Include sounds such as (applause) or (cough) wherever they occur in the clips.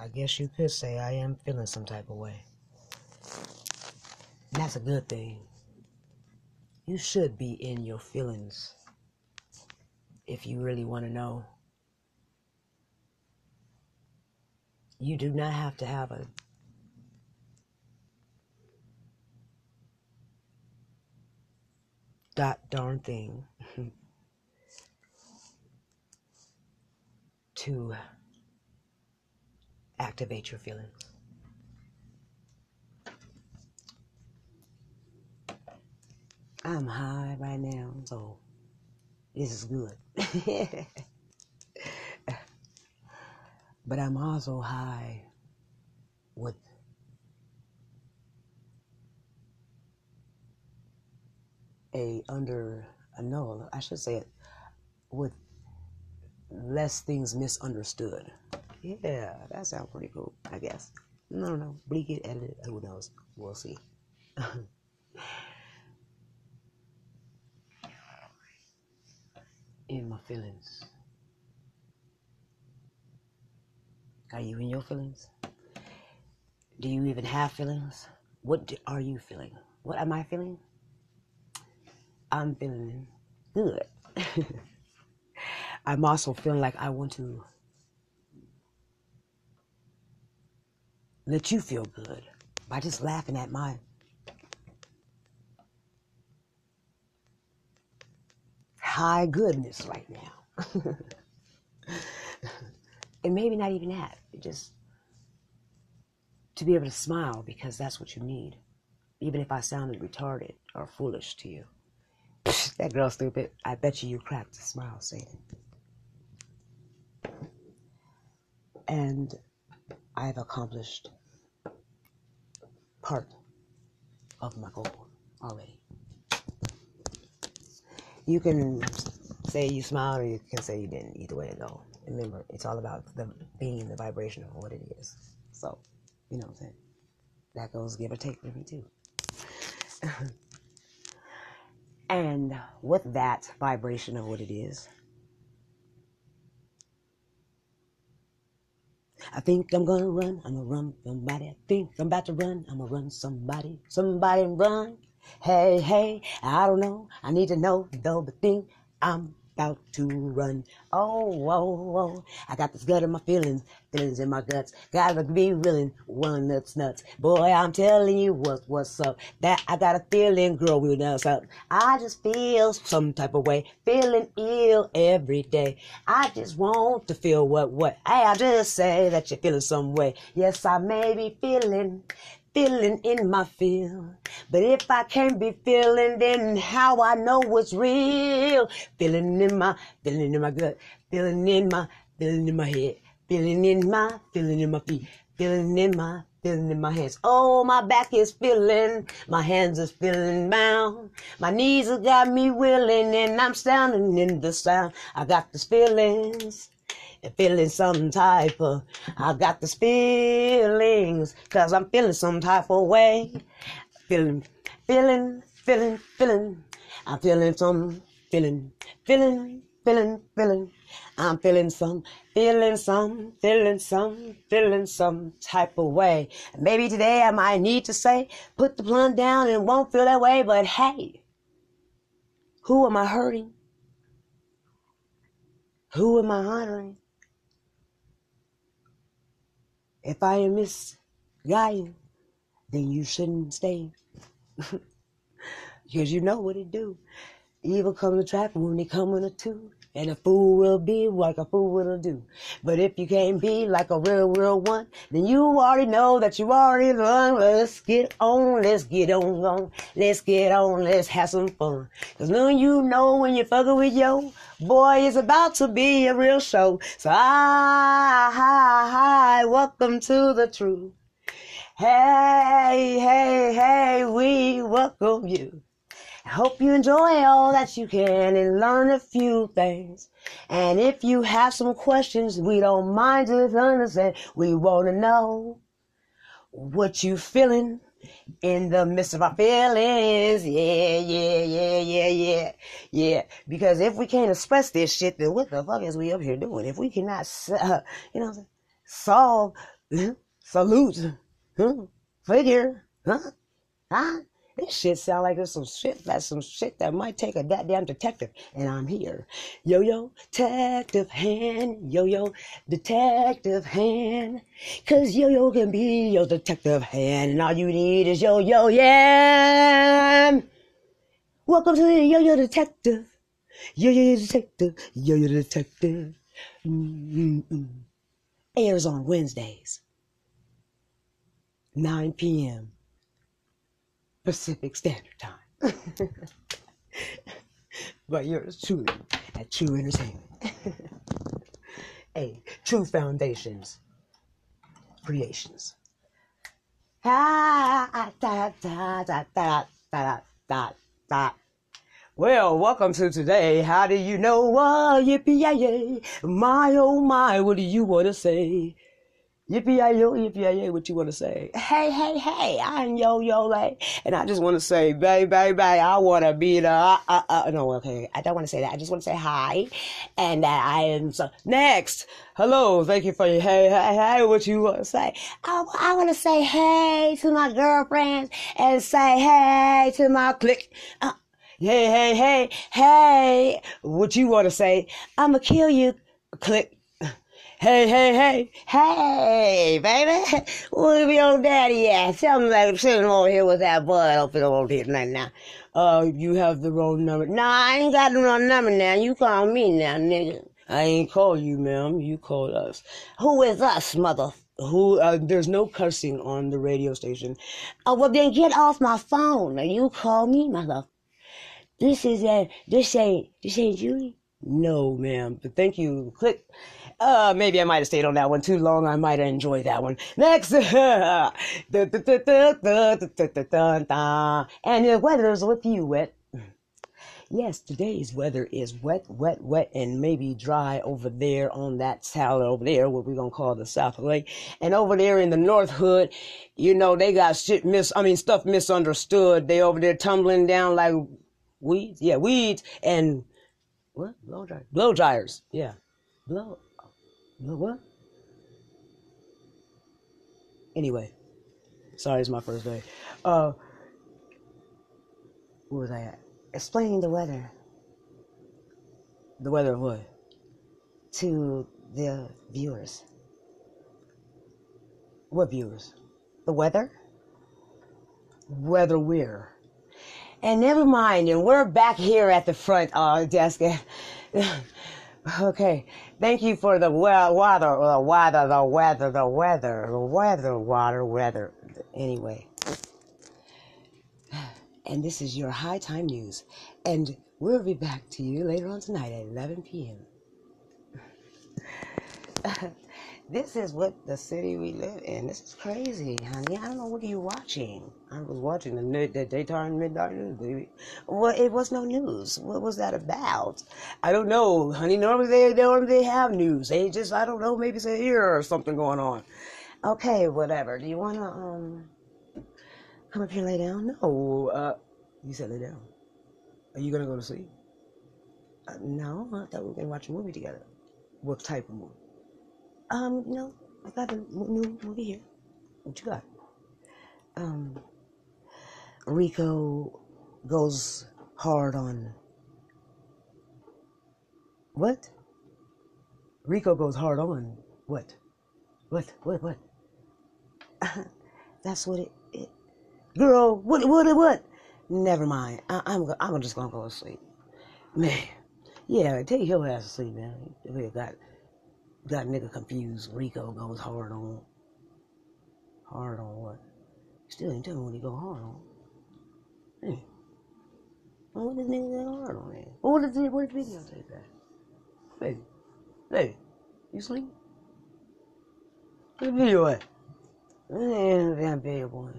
I guess you could say I am feeling some type of way. And that's a good thing. You should be in your feelings if you really want to know. You do not have to have a dot darn thing (laughs) to activate your feelings. I'm high right now, so this is good. (laughs) but I'm also high with a under a no, I should say it with less things misunderstood. Yeah, that sounds pretty cool, I guess. No, no, bleak it, edit it, who knows? We'll see. (laughs) in my feelings. Are you in your feelings? Do you even have feelings? What do, are you feeling? What am I feeling? I'm feeling good. (laughs) I'm also feeling like I want to let you feel good by just laughing at my high goodness right now. (laughs) and maybe not even that, just to be able to smile because that's what you need. Even if I sounded retarded or foolish to you. (laughs) that girl stupid. I bet you you cracked a smile saying. And I've accomplished part of my goal already. You can say you smiled or you can say you didn't. Either way go. Remember, it's all about the being, the vibration of what it is. So, you know what I'm saying? That goes give or take for me too. (laughs) and with that vibration of what it is, I think I'm gonna run, I'm gonna run somebody. I think I'm about to run, I'm gonna run somebody. Somebody run. Hey, hey, I don't know. I need to know though, but think I'm about to run. Oh, whoa, whoa. I got this gut in my feelings, feelings in my guts. Gotta be willing, one that's nuts. Boy, I'm telling you what, what's up. That I got a feeling, girl, we dance up. I just feel some type of way, feeling ill every day. I just want to feel what, what. Hey, I just say that you're feeling some way. Yes, I may be feeling feeling in my feel. But if I can't be feeling, then how I know what's real? Feeling in my, feeling in my gut, feeling in my, feeling in my head, feeling in my, feeling in my feet, feeling in my, feeling in my hands. Oh, my back is feeling, my hands is feeling bound. My knees have got me willing, and I'm standing in the sound. I got these feelings feeling some type of, I got these feelings, cause I'm feeling some type of way. Feeling, feeling, feeling, feeling. I'm feeling some, feeling, feeling, feeling, feeling. I'm feeling some, feeling some, feeling some, feeling some type of way. Maybe today I might need to say, put the blunt down and won't feel that way, but hey, who am I hurting? Who am I honoring? If I am misguiding, then you shouldn't stay. (laughs) Because you know what it do. Evil come to trap when they come in a two. And a fool will be like a fool will do. But if you can't be like a real, real one, then you already know that you already learned. Let's get on, let's get on, on. Let's get on, let's have some fun. Cause now you know when you're fucking with yo, boy, it's about to be a real show. So hi, hi, hi, welcome to the truth. Hey, hey, hey, we welcome you. Hope you enjoy all that you can and learn a few things. And if you have some questions, we don't mind to understand. We want to know what you feeling in the midst of our feelings. Yeah, yeah, yeah, yeah, yeah, yeah. Because if we can't express this shit, then what the fuck is we up here doing? If we cannot, uh, (laughs) you know, solve (laughs) Salute. (laughs) Figure. Huh? Huh? This shit sound like it's some shit that's some shit that might take a goddamn detective. And I'm here. Yo yo, detective hand. Yo yo, detective hand. Cause yo yo can be your detective hand. And all you need is yo yo yam. Welcome to the yo yo detective. Yo yo detective. Yo yo detective. Mm-mm-mm. Airs on Wednesdays. 9 p.m. Pacific Standard Time. (laughs) but yours truly at True Entertainment. (laughs) hey, True Foundations Creations. Ah, da, da, da, da, da, da, da. Well, welcome to today. How do you know? what? yippee yay! My oh my, what do you want to say? Yippee yo, yippee yo, what you want to say? Hey, hey, hey, I'm Yo Yo Lay, and I just want to say, baby, baby, I want to be the, uh, uh, uh, no, okay, I don't want to say that. I just want to say hi, and that I am so, next, hello, thank you for your, hey, hey, hey, what you want to say? I, I want to say hey to my girlfriends, and say hey to my clique. Uh, hey, hey, hey, hey, what you want to say? I'ma kill you, click. Hey, hey, hey, hey, baby. Where your daddy at? Me like sitting over here with that bud open over here right now. Uh, you have the wrong number. Nah, I ain't got the wrong number now. You call me now, nigga. I ain't call you, ma'am. You called us. Who is us, mother? Who? Uh, there's no cursing on the radio station. Oh, well then get off my phone. You call me, mother. This is a. This ain't. This ain't Julie. No, ma'am. But thank you. Click. Uh, maybe I might have stayed on that one too long. I might have enjoyed that one. Next. and the weather's with you wet. Yes, today's weather is wet, wet, wet, and maybe dry over there on that tower over there, what we're gonna call the South Lake. And over there in the North Hood, you know, they got shit mis I mean stuff misunderstood. They over there tumbling down like weeds. Yeah, weeds and what? Blow dryers. Blow dryers. Yeah. Blow Blow what? Anyway. Sorry, it's my first day. Uh where was I at? Explaining the weather. The weather of what? To the viewers. What viewers? The weather? Weather where? And never mind, and we're back here at the front uh, desk. (laughs) okay, thank you for the well, water, the weather, the weather, the weather, the weather, water, weather. Anyway, and this is your high time news, and we'll be back to you later on tonight at 11 p.m. (laughs) This is what the city we live in. This is crazy, honey. I don't know what are you watching. I was watching the, the daytime midnight news, baby. Well, it was no news. What was that about? I don't know, honey. Normally they normally they have news. They just I don't know. Maybe it's a year or something going on. Okay, whatever. Do you wanna um come up here lay down? No. Uh, you said lay down. Are you gonna go to sleep? Uh, no, I thought we were gonna watch a movie together. What type of movie? Um, no, I got a new movie here. What you got? Um, Rico goes hard on. What? Rico goes hard on what? What? What? What? (laughs) That's what it, it. Girl, what? What? What? Never mind. I, I'm. I'm just gonna go to sleep. Man, yeah, take your ass to sleep, man. We got got nigga confused. Rico goes hard on. Hard on what? Still ain't telling what he go hard on. Hey. What this nigga go hard on man? What did the what video take that? Hey. Hey. You sleep? The video at? Ain't damn video boy.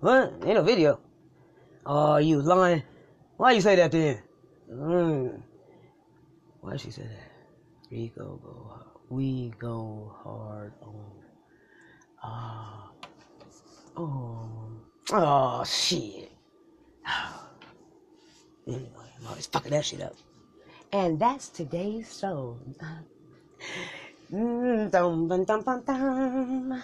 What? Ain't no video. Oh, you lying. Why you say that then? Mm. Why she say that? Rico go hard we go hard on. Ah. Uh, oh. Oh, shit. (sighs) anyway, I'm always fucking that shit up. And that's today's show. (laughs) Mm, dum, dum, dum, dum, dum.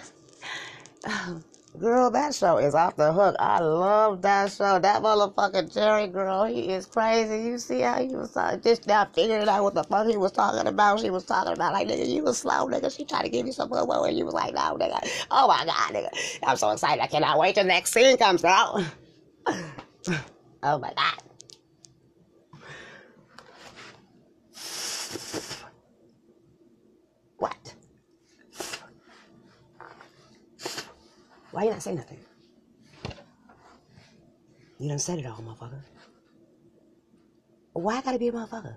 (sighs) Girl, that show is off the hook. I love that show. That motherfucking Jerry girl, he is crazy. You see how he was uh, just now figuring out what the fuck he was talking about. She was talking about like, nigga, you was slow, nigga. She tried to give you some more, and you was like, no, nigga. Oh my god, nigga. I'm so excited. I cannot wait till next scene comes out. (laughs) oh my god. What? Why you not say nothing? You done said it all, motherfucker. Why I gotta be a motherfucker?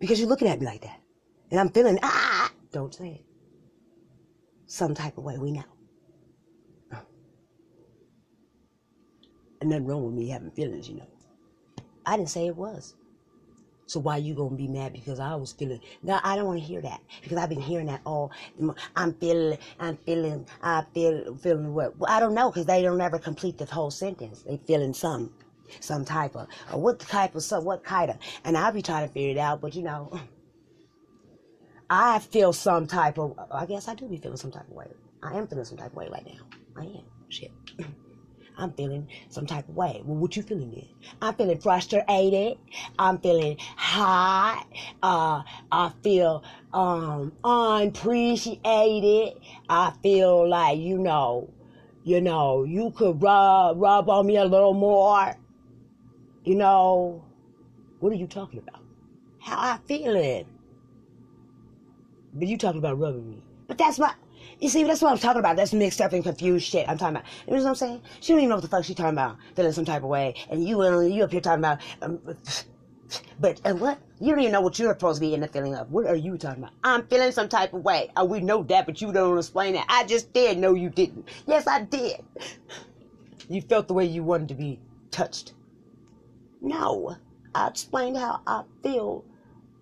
Because you're looking at me like that. And I'm feeling, ah! Don't say it. Some type of way, we know. And nothing wrong with me having feelings, you know. I didn't say it was. So why you gonna be mad because I was feeling? No, I don't want to hear that because I've been hearing that all. I'm feeling, I'm feeling, I feel feeling what? Well, I don't know because they don't ever complete the whole sentence. They feeling some, some type of, or what type of, some, what kind of, and I'll be trying to figure it out. But you know, (laughs) I feel some type of. I guess I do be feeling some type of way. I am feeling some type of way right now. I am. Shit. (laughs) I'm feeling some type of way. Well, what you feeling then? I'm feeling frustrated. I'm feeling hot. Uh, I feel um unappreciated. I feel like you know, you know, you could rub rub on me a little more. You know, what are you talking about? How I feeling? But you talking about rubbing me. But that's my you see, that's what I'm talking about. That's mixed up and confused shit. I'm talking about. You know what I'm saying? She don't even know what the fuck she's talking about. Feeling some type of way, and you and you up here talking about. Um, (sniffs) but uh, what? You don't even know what you're supposed to be in the feeling of. What are you talking about? I'm feeling some type of way. Uh, we know that, but you don't explain it. I just did. No, you didn't. Yes, I did. You felt the way you wanted to be touched. No, I explained how I feel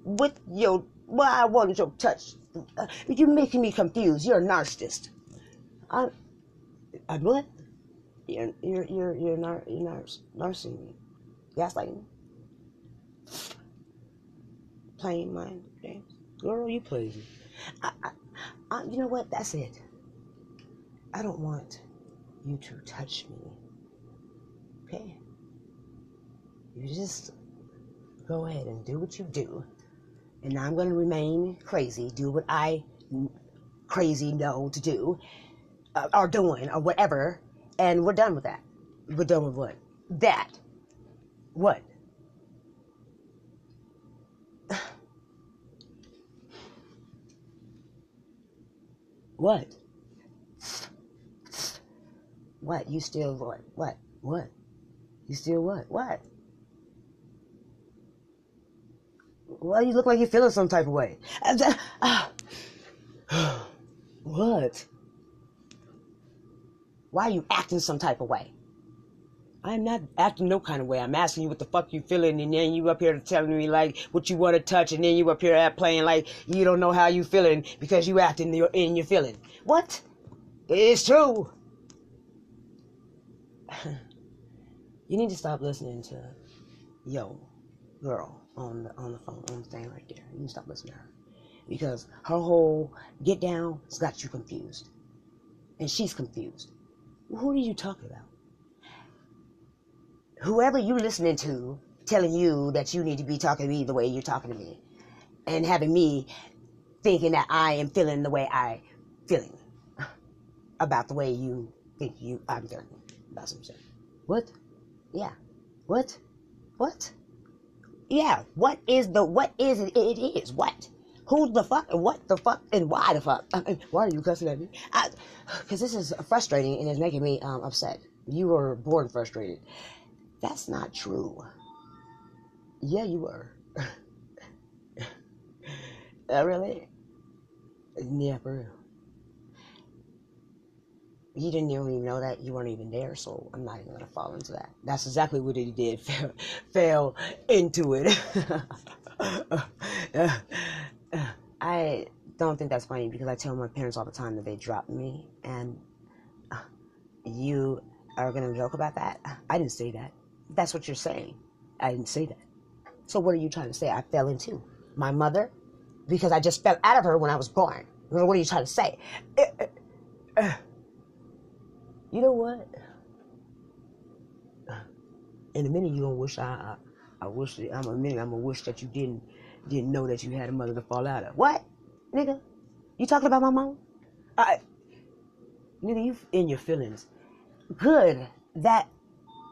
with your. Well, I wanted your touch uh, you're making me confused. You're a narcissist. I, I what? You're you're you're you're nar you're nar narcissism me. Gaslighting. Me, playing mind games. Girl, you play. I, I, I, you know what? That's it. I don't want you to touch me. Okay? You just go ahead and do what you do and I'm going to remain crazy, do what I crazy know to do, uh, or doing, or whatever, and we're done with that. We're done with what? That. What? what? What? You still what? What? What? You still what? What? Why you look like you're feeling some type of way? Uh, (sighs) what? Why are you acting some type of way? I'm not acting no kind of way. I'm asking you what the fuck you feeling, and then you up here telling me like what you want to touch, and then you up here at playing like you don't know how you feeling because you acting your in your feeling. What? It's true. (sighs) you need to stop listening to yo girl on the on the phone on the thing right there. You can stop listening to her because her whole get down has got you confused, and she's confused. Who are you talking about? Whoever you listening to telling you that you need to be talking to me the way you're talking to me, and having me thinking that I am feeling the way I feeling (laughs) about the way you think you I'm feeling about something. What? Yeah. What? What? Yeah, what is the, what is it? It is what? Who the fuck, what the fuck, and why the fuck? (laughs) why are you cussing at me? Because this is frustrating and it's making me um, upset. You were born frustrated. That's not true. Yeah, you were. (laughs) uh, really? Yeah, for real you didn't even know that you weren't even there so i'm not even gonna fall into that. That's exactly what he did. (laughs) Fell, fell into it. (laughs) I don't think that's funny because i tell my parents all the time that they dropped me and uh, you are gonna joke about that? I didn't say that. That's what you're saying. I didn't say that. So what are you trying to say? I fell into my mother? Because I just fell out of her when I was born. What are you trying to say? Uh, uh, You know what? In a minute, you're gonna wish I, I, I wish. I'm a minute. I'm gonna wish that you didn't, didn't know that you had a mother to fall out of. What, nigga? You talking about my mom? I, nigga, you in your feelings. Good. That,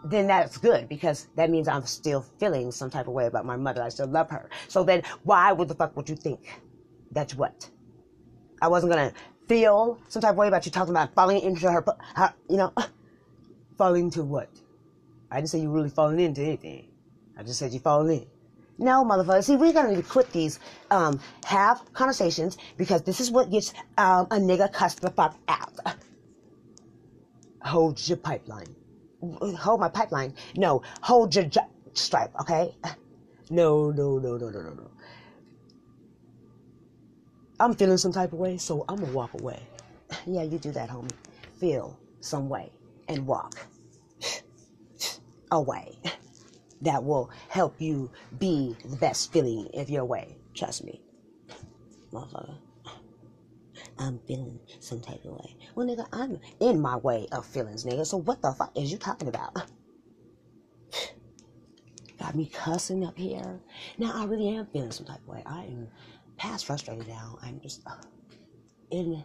then that's good because that means I'm still feeling some type of way about my mother. I still love her. So then, why would the fuck would you think? That's what. I wasn't gonna feel some type of way about you talking about falling into her, her you know, (laughs) falling into what? I didn't say you really falling into anything. I just said you falling in. No, motherfucker. See, we're gonna need to quit these um, half conversations because this is what gets um, a nigga cussed the fuck out. Hold your pipeline. Hold my pipeline. No, hold your j- stripe. Okay. No, no, no, no, no, no, no. I'm feeling some type of way, so I'm gonna walk away. (sighs) Yeah, you do that, homie. Feel some way and walk away. (laughs) That will help you be the best feeling of your way. Trust me. Motherfucker. (sighs) I'm feeling some type of way. Well, nigga, I'm in my way of feelings, nigga. So what the fuck is you talking about? (sighs) Got me cussing up here. Now I really am feeling some type of way. I am past frustrated now. I'm just uh, in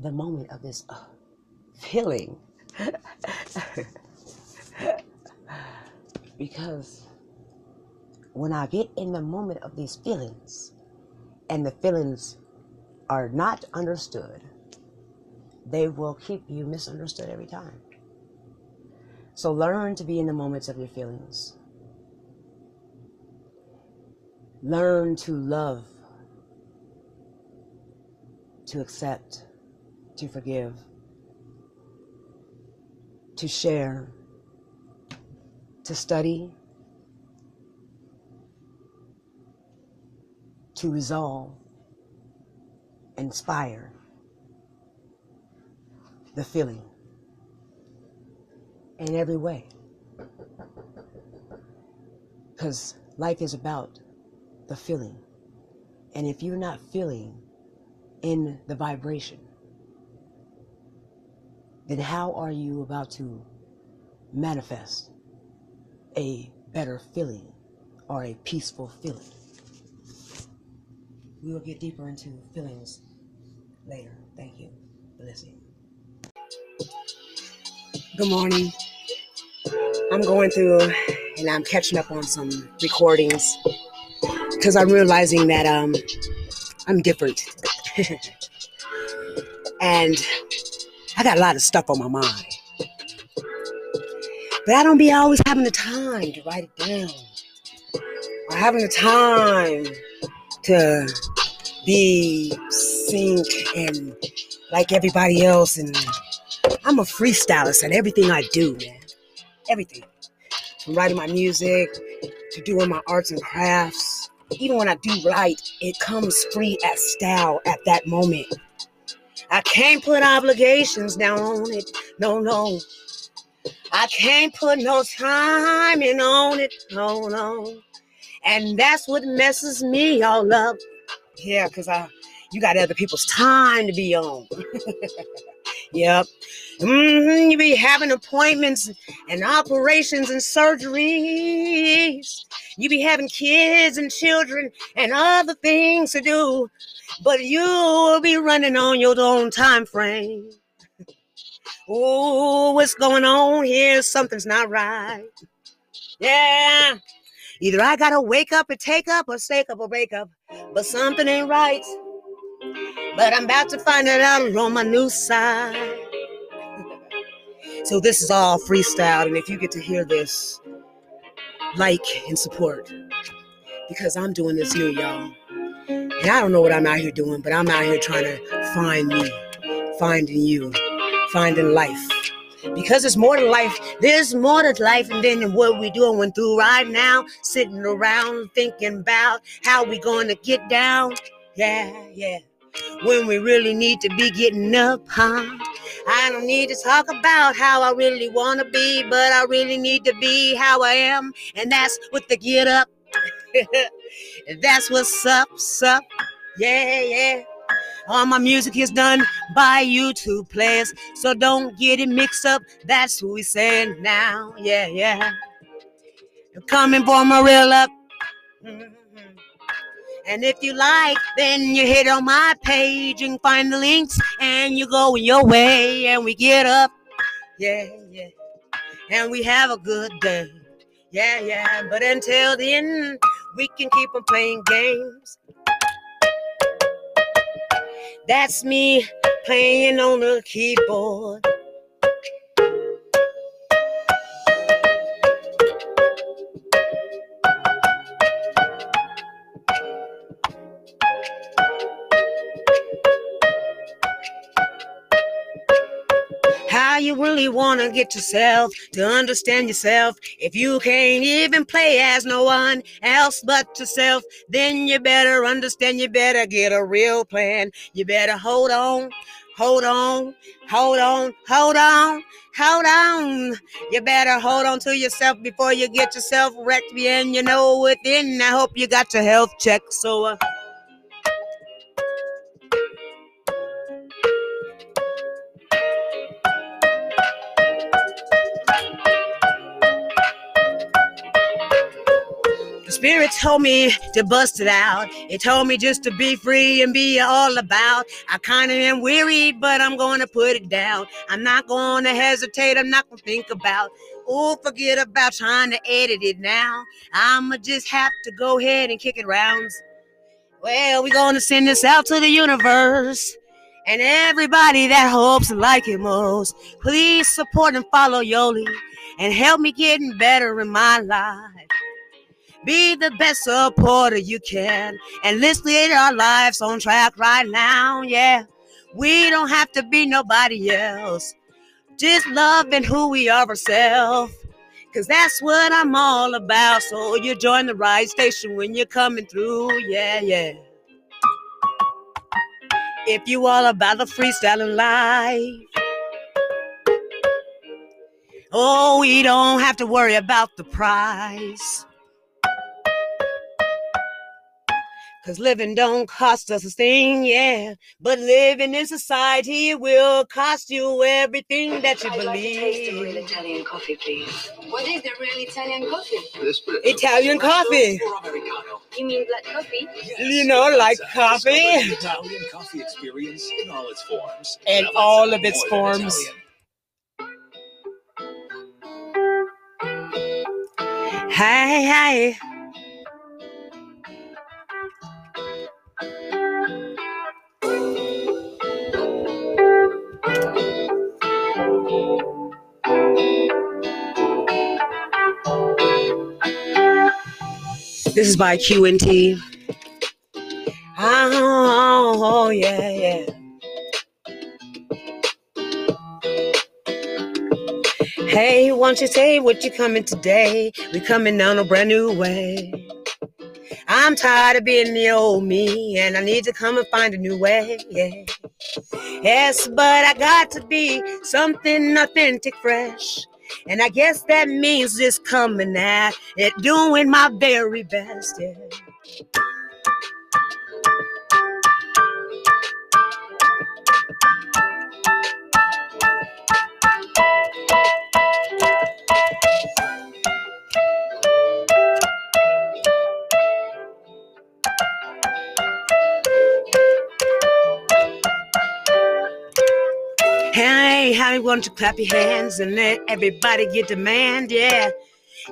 the moment of this uh, feeling. (laughs) because when I get in the moment of these feelings and the feelings are not understood, they will keep you misunderstood every time. So learn to be in the moments of your feelings. Learn to love to accept, to forgive, to share, to study, to resolve, inspire the feeling in every way. Because life is about the feeling. And if you're not feeling in the vibration, then how are you about to manifest a better feeling or a peaceful feeling? We will get deeper into feelings later. Thank you for listening. Good morning. I'm going through and I'm catching up on some recordings because I'm realizing that um, I'm different and I got a lot of stuff on my mind. But I don't be always having the time to write it down. Or having the time to be sync and like everybody else and I'm a freestylist and everything I do, man. Everything. From writing my music to doing my arts and crafts even when I do right, it comes free as style at that moment. I can't put obligations down on it. No, no. I can't put no timing on it. No, no. And that's what messes me all up. Yeah, because I you got other people's time to be on. (laughs) yep. Mm-hmm, you be having appointments and operations and surgeries. You be having kids and children and other things to do, but you'll be running on your own time frame. oh, what's going on here? Something's not right. Yeah. Either I gotta wake up and take up or stake up or break up, but something ain't right. But I'm about to find it out on my new side. So this is all freestyle, and if you get to hear this, like and support because I'm doing this new, y'all. And I don't know what I'm out here doing, but I'm out here trying to find me, finding you, finding life. Because it's more to life. There's more to life than what we doing through right now. Sitting around thinking about how we going to get down. Yeah, yeah when we really need to be getting up, huh? I don't need to talk about how I really want to be, but I really need to be how I am, and that's with the get up. (laughs) that's what's up, sup. Yeah, yeah. All my music is done by YouTube players, so don't get it mixed up. That's who we saying now. Yeah, yeah. Coming for my real up. Mm-hmm. And if you like, then you hit on my page and find the links, and you go in your way, and we get up. Yeah, yeah. And we have a good day. Yeah, yeah. But until then, we can keep on playing games. That's me playing on the keyboard. You really want to get yourself to understand yourself. If you can't even play as no one else but yourself, then you better understand, you better get a real plan. You better hold on, hold on, hold on, hold on, hold on. You better hold on to yourself before you get yourself wrecked. And you know within, I hope you got your health checked. So, uh, spirit told me to bust it out. It told me just to be free and be all about. I kind of am weary, but I'm going to put it down. I'm not going to hesitate. I'm not going to think about. Oh, forget about trying to edit it now. I'ma just have to go ahead and kick it rounds. Well, we're going to send this out to the universe. And everybody that hopes and like it most, please support and follow Yoli and help me getting better in my life. Be the best supporter you can. And let's get our lives on track right now. Yeah. We don't have to be nobody else. Just loving who we are ourselves. Cause that's what I'm all about. So you join the ride station when you're coming through. Yeah, yeah. If you all about the freestyling life. Oh, we don't have to worry about the price. Cause living don't cost us a thing, yeah. But living in society will cost you everything that you I'd like a taste of real believe. Italian coffee, please. What is the real Italian coffee? Italian coffee. You mean black coffee? You know, like coffee. Italian coffee experience in all its forms. In Now all of its forms. Hi, Hey, This is by QNT. Oh, oh, yeah, yeah. Hey, won't you say what you coming today? We coming down a brand new way. I'm tired of being the old me, and I need to come and find a new way. Yeah. Yes, but I got to be something authentic, fresh. And I guess that means just coming at it, doing my very best. Yeah. Hey, how you want to clap your hands and let everybody get demand? Yeah.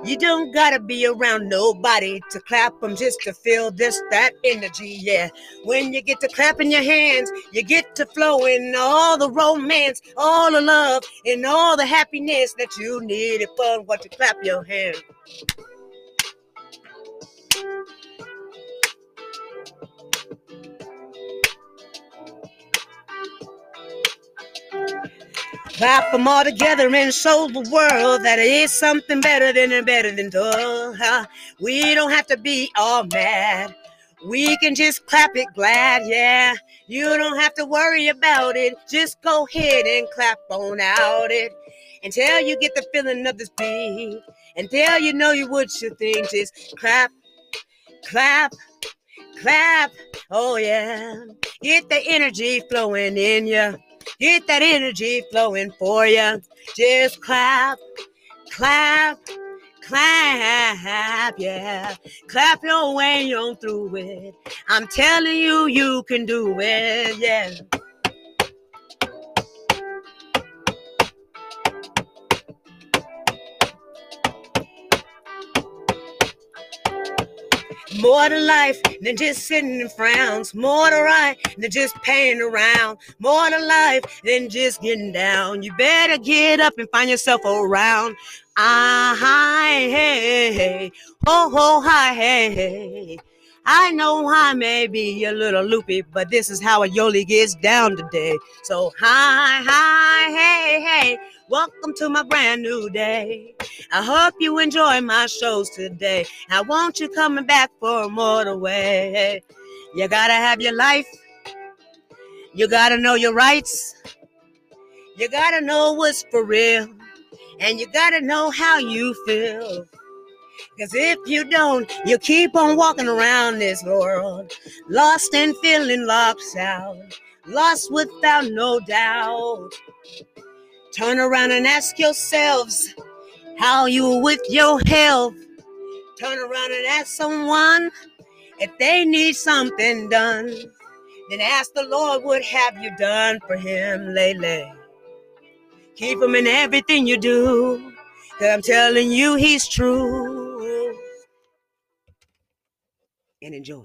You don't gotta be around nobody to clap them just to feel this, that energy. Yeah. When you get to clapping your hands, you get to flowing all the romance, all the love, and all the happiness that you need it for what to clap your hands. Clap them all together and show the world that it is something better than better than dull. We don't have to be all mad. We can just clap it glad, yeah. You don't have to worry about it. Just go ahead and clap on out it. Until you get the feeling of this beat. Until you know you what you think. Just clap, clap, clap. Oh yeah. Get the energy flowing in you. Get that energy flowing for you. Just clap, clap, clap, yeah. Clap your way on through it. I'm telling you, you can do it, yeah. More to life than just sitting in frowns. More to right than just paying around. More to life than just getting down. You better get up and find yourself around. Ah, hi, hey, hey, ho, ho, hi, hey, hey. I know I may be a little loopy, but this is how a Yoli gets down today. So, hi, hi, hey, hey. Welcome to my brand new day. I hope you enjoy my shows today. I want you coming back for more the way. You gotta have your life. You gotta know your rights. You gotta know what's for real. And you gotta know how you feel. Cause if you don't, you keep on walking around this world, lost and feeling locked out, lost without no doubt. Turn around and ask yourselves how you with your health. Turn around and ask someone if they need something done. Then ask the Lord what have you done for him lately. Keep him in everything you do. Cause I'm telling you, he's true. And enjoy.